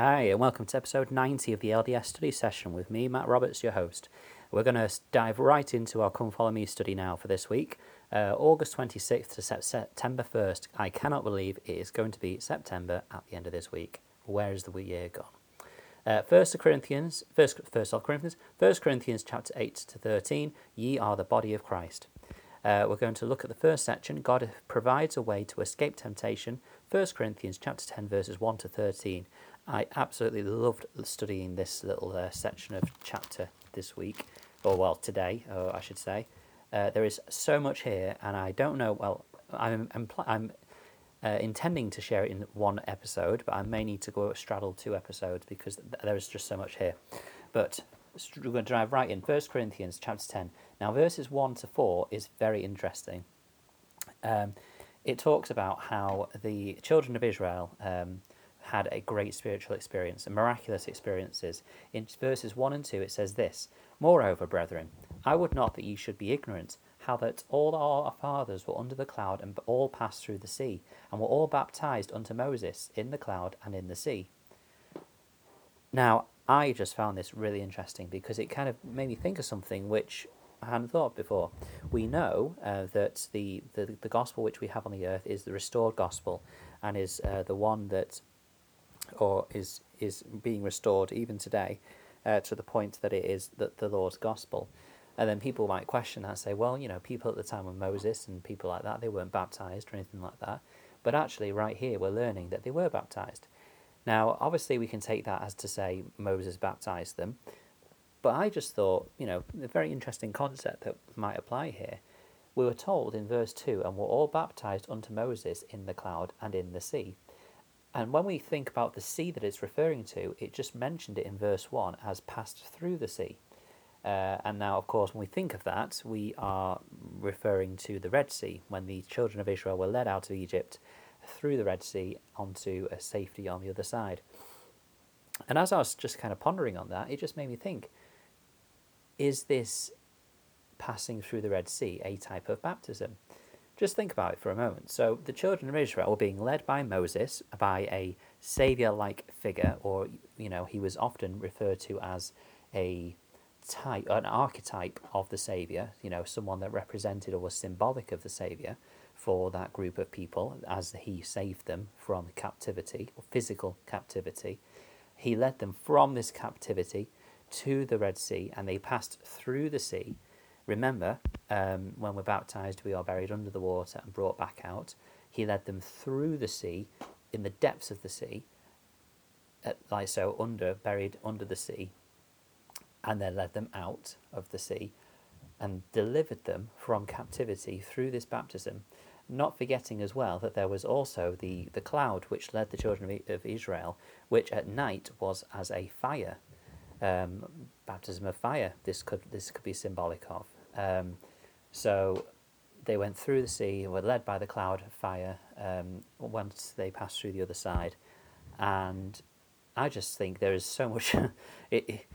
Hi, and welcome to episode 90 of the LDS study session with me, Matt Roberts, your host. We're going to dive right into our Come Follow Me study now for this week, uh, August 26th to September 1st. I cannot believe it is going to be September at the end of this week. Where is the year gone? Uh, first Corinthians, first, first Corinthians, First Corinthians chapter 8 to 13, ye are the body of Christ. Uh, we're going to look at the first section. God provides a way to escape temptation. 1 Corinthians chapter 10 verses 1 to 13. I absolutely loved studying this little uh, section of chapter this week, or well, today, or I should say. Uh, there is so much here, and I don't know. Well, I'm I'm, I'm uh, intending to share it in one episode, but I may need to go straddle two episodes because th- there is just so much here. But we're going to drive right in. First Corinthians chapter ten. Now, verses one to four is very interesting. Um, it talks about how the children of Israel. Um, had a great spiritual experience and miraculous experiences. In verses 1 and 2, it says this Moreover, brethren, I would not that ye should be ignorant, how that all our fathers were under the cloud and all passed through the sea, and were all baptized unto Moses in the cloud and in the sea. Now, I just found this really interesting because it kind of made me think of something which I hadn't thought before. We know uh, that the, the, the gospel which we have on the earth is the restored gospel and is uh, the one that or is is being restored even today uh, to the point that it is that the Lord's gospel. And then people might question that and say, well, you know, people at the time of Moses and people like that, they weren't baptized or anything like that. But actually, right here, we're learning that they were baptized. Now, obviously, we can take that as to say Moses baptized them. But I just thought, you know, a very interesting concept that might apply here. We were told in verse 2 and were all baptized unto Moses in the cloud and in the sea. And when we think about the sea that it's referring to, it just mentioned it in verse 1 as passed through the sea. Uh, and now, of course, when we think of that, we are referring to the Red Sea, when the children of Israel were led out of Egypt through the Red Sea onto a safety on the other side. And as I was just kind of pondering on that, it just made me think is this passing through the Red Sea a type of baptism? Just think about it for a moment. So the children of Israel were being led by Moses, by a savior-like figure, or you know, he was often referred to as a type, an archetype of the savior. You know, someone that represented or was symbolic of the savior for that group of people, as he saved them from captivity or physical captivity. He led them from this captivity to the Red Sea, and they passed through the sea Remember, um, when we're baptized, we are buried under the water and brought back out. He led them through the sea, in the depths of the sea, at, like so, under, buried under the sea, and then led them out of the sea and delivered them from captivity through this baptism. Not forgetting as well that there was also the, the cloud which led the children of Israel, which at night was as a fire, um, baptism of fire. This could this could be symbolic of. Um, so they went through the sea, were led by the cloud of fire um, once they passed through the other side. And I just think there is so much, it,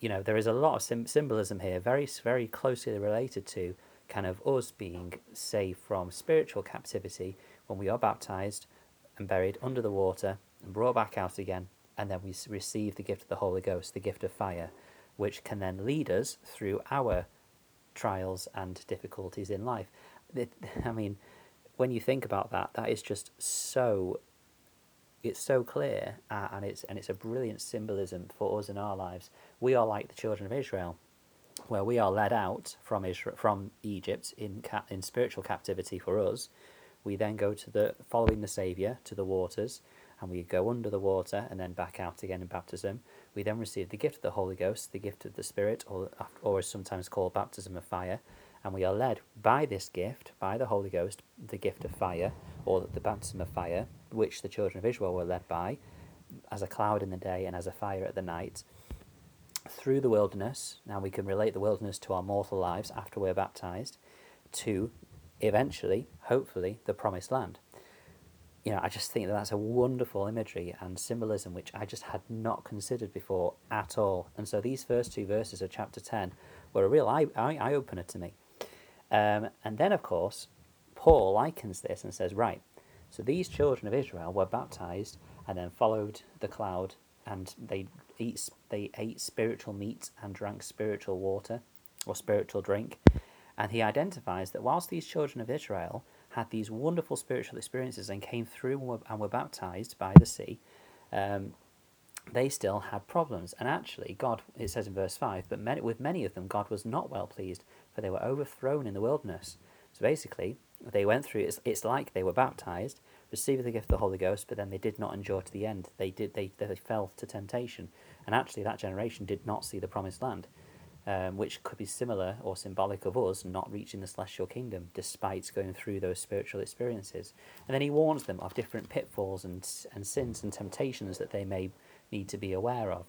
you know, there is a lot of sim- symbolism here, very, very closely related to kind of us being saved from spiritual captivity when we are baptized and buried under the water and brought back out again. And then we receive the gift of the Holy Ghost, the gift of fire, which can then lead us through our trials and difficulties in life. I mean, when you think about that, that is just so. It's so clear, uh, and it's and it's a brilliant symbolism for us in our lives. We are like the children of Israel, where we are led out from Israel, from Egypt in ca- in spiritual captivity for us. We then go to the following the Savior to the waters, and we go under the water and then back out again in baptism. We then receive the gift of the Holy Ghost, the gift of the Spirit, or, or is sometimes called baptism of fire, and we are led by this gift, by the Holy Ghost, the gift of fire, or the baptism of fire, which the children of Israel were led by, as a cloud in the day and as a fire at the night, through the wilderness. Now we can relate the wilderness to our mortal lives after we're baptized, to eventually, hopefully, the promised land you know, I just think that that's a wonderful imagery and symbolism which I just had not considered before at all. And so these first two verses of chapter 10 were a real eye, eye, opener to me. Um, and then, of course, Paul likens this and says, right, so these children of Israel were baptized and then followed the cloud and they eat they ate spiritual meat and drank spiritual water or spiritual drink. And he identifies that whilst these children of Israel had these wonderful spiritual experiences and came through and were, and were baptized by the sea, um, they still had problems. And actually, God, it says in verse 5, but many, with many of them, God was not well pleased, for they were overthrown in the wilderness. So basically, they went through, it's, it's like they were baptized, received the gift of the Holy Ghost, but then they did not endure to the end. They, did, they, they fell to temptation. And actually, that generation did not see the promised land um, which could be similar or symbolic of us not reaching the celestial kingdom despite going through those spiritual experiences. And then he warns them of different pitfalls and, and sins and temptations that they may need to be aware of.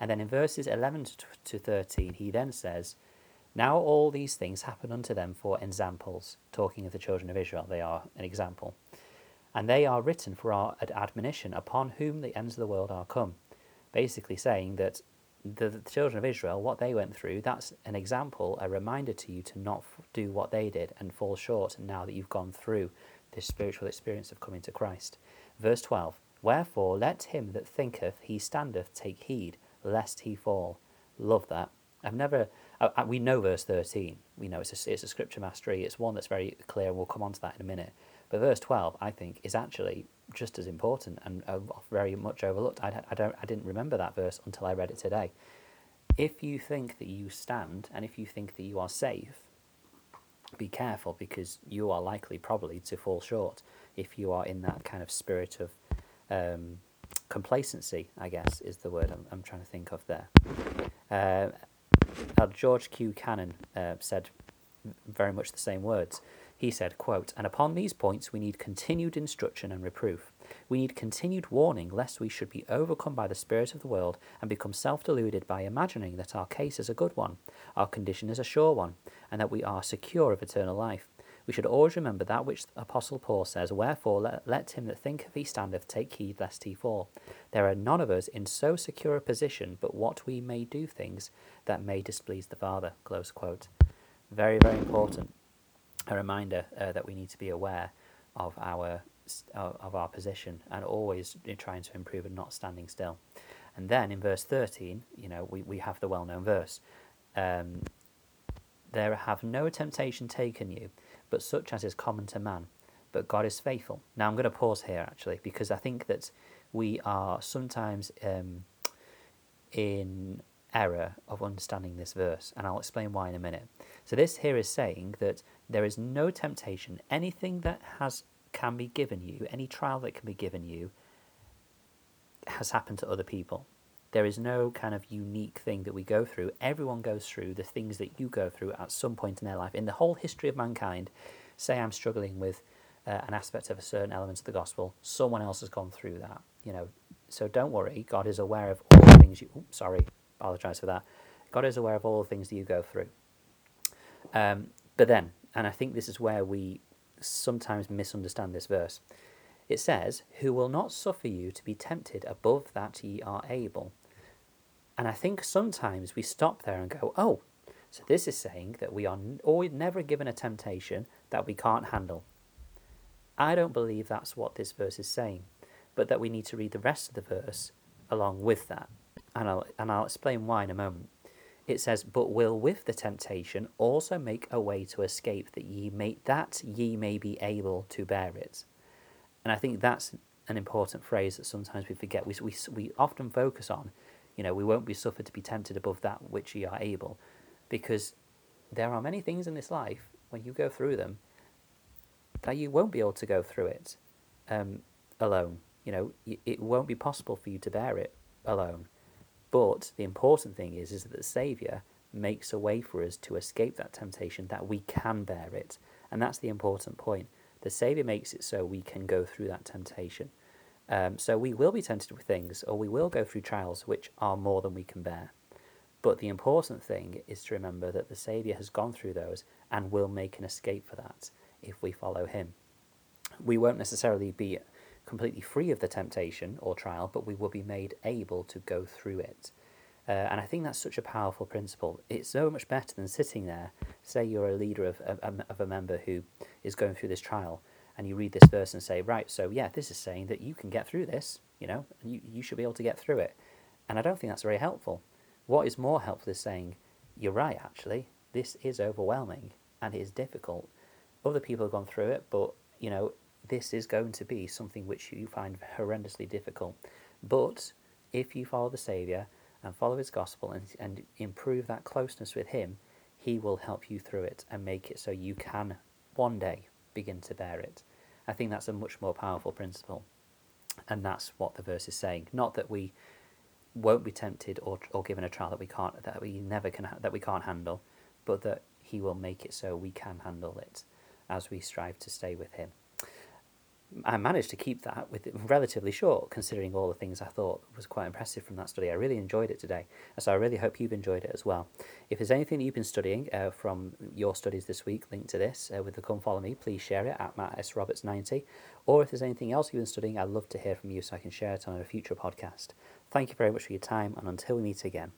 And then in verses 11 to 13, he then says, Now all these things happen unto them for examples, talking of the children of Israel, they are an example. And they are written for our admonition, upon whom the ends of the world are come. Basically saying that the, the, children of Israel, what they went through, that's an example, a reminder to you to not f- do what they did and fall short now that you've gone through this spiritual experience of coming to Christ. Verse 12 Wherefore let him that thinketh he standeth take heed, lest he fall. Love that. I've never, I, I, we know verse 13. We know it's a, it's a scripture mastery. It's one that's very clear, and we'll come on to that in a minute. But verse 12, I think, is actually just as important and uh, very much overlooked. I, I, don't, I didn't remember that verse until I read it today. If you think that you stand and if you think that you are safe, be careful because you are likely probably to fall short if you are in that kind of spirit of um, complacency, I guess is the word I'm, I'm trying to think of there. Uh, George Q. Cannon uh, said very much the same words. He said, quote, And upon these points we need continued instruction and reproof. We need continued warning lest we should be overcome by the spirit of the world and become self deluded by imagining that our case is a good one, our condition is a sure one, and that we are secure of eternal life. We should always remember that which the Apostle Paul says, Wherefore let, let him that thinketh he standeth take heed lest he fall. There are none of us in so secure a position but what we may do things that may displease the Father. Very, very important a reminder uh, that we need to be aware of our of our position and always trying to improve and not standing still. And then in verse 13, you know, we, we have the well known verse um, There have no temptation taken you, but such as is common to man. But God is faithful. Now I'm going to pause here actually because I think that we are sometimes um, in error of understanding this verse, and I'll explain why in a minute. So this here is saying that there is no temptation, anything that has can be given you, any trial that can be given you, has happened to other people. There is no kind of unique thing that we go through. Everyone goes through the things that you go through at some point in their life. In the whole history of mankind, say I'm struggling with uh, an aspect of a certain element of the gospel, someone else has gone through that. You know, so don't worry. God is aware of all the things you. Oops, sorry, apologize for that. God is aware of all the things that you go through. Um, but then, and I think this is where we sometimes misunderstand this verse. It says, Who will not suffer you to be tempted above that ye are able. And I think sometimes we stop there and go, Oh, so this is saying that we are always oh, never given a temptation that we can't handle. I don't believe that's what this verse is saying, but that we need to read the rest of the verse along with that. And I'll, and I'll explain why in a moment it says, "But will with the temptation also make a way to escape that ye may that ye may be able to bear it." And I think that's an important phrase that sometimes we forget. We we we often focus on, you know, we won't be suffered to be tempted above that which ye are able, because there are many things in this life when you go through them that you won't be able to go through it um, alone. You know, it won't be possible for you to bear it alone. But the important thing is, is that the Saviour makes a way for us to escape that temptation, that we can bear it. And that's the important point. The Saviour makes it so we can go through that temptation. Um, so we will be tempted with things, or we will go through trials which are more than we can bear. But the important thing is to remember that the Saviour has gone through those and will make an escape for that if we follow Him. We won't necessarily be completely free of the temptation or trial, but we will be made able to go through it. Uh, and I think that's such a powerful principle. It's so much better than sitting there. Say you're a leader of, of, of a member who is going through this trial, and you read this verse and say, right, so yeah, this is saying that you can get through this, you know, you, you should be able to get through it. And I don't think that's very helpful. What is more helpful is saying, You're right, actually, this is overwhelming and it is difficult. Other people have gone through it, but you know, this is going to be something which you find horrendously difficult. But if you follow the Saviour and follow His gospel and, and improve that closeness with Him, He will help you through it and make it so you can one day begin to bear it. I think that's a much more powerful principle. And that's what the verse is saying. Not that we won't be tempted or, or given a trial that we can't that we never can that we can't handle, but that He will make it so we can handle it as we strive to stay with Him. I managed to keep that with relatively short, considering all the things I thought was quite impressive from that study. I really enjoyed it today, so I really hope you've enjoyed it as well. If there's anything you've been studying uh, from your studies this week linked to this uh, with the Come Follow Me, please share it at Matt S Roberts ninety. Or if there's anything else you've been studying, I'd love to hear from you so I can share it on a future podcast. Thank you very much for your time, and until we meet again.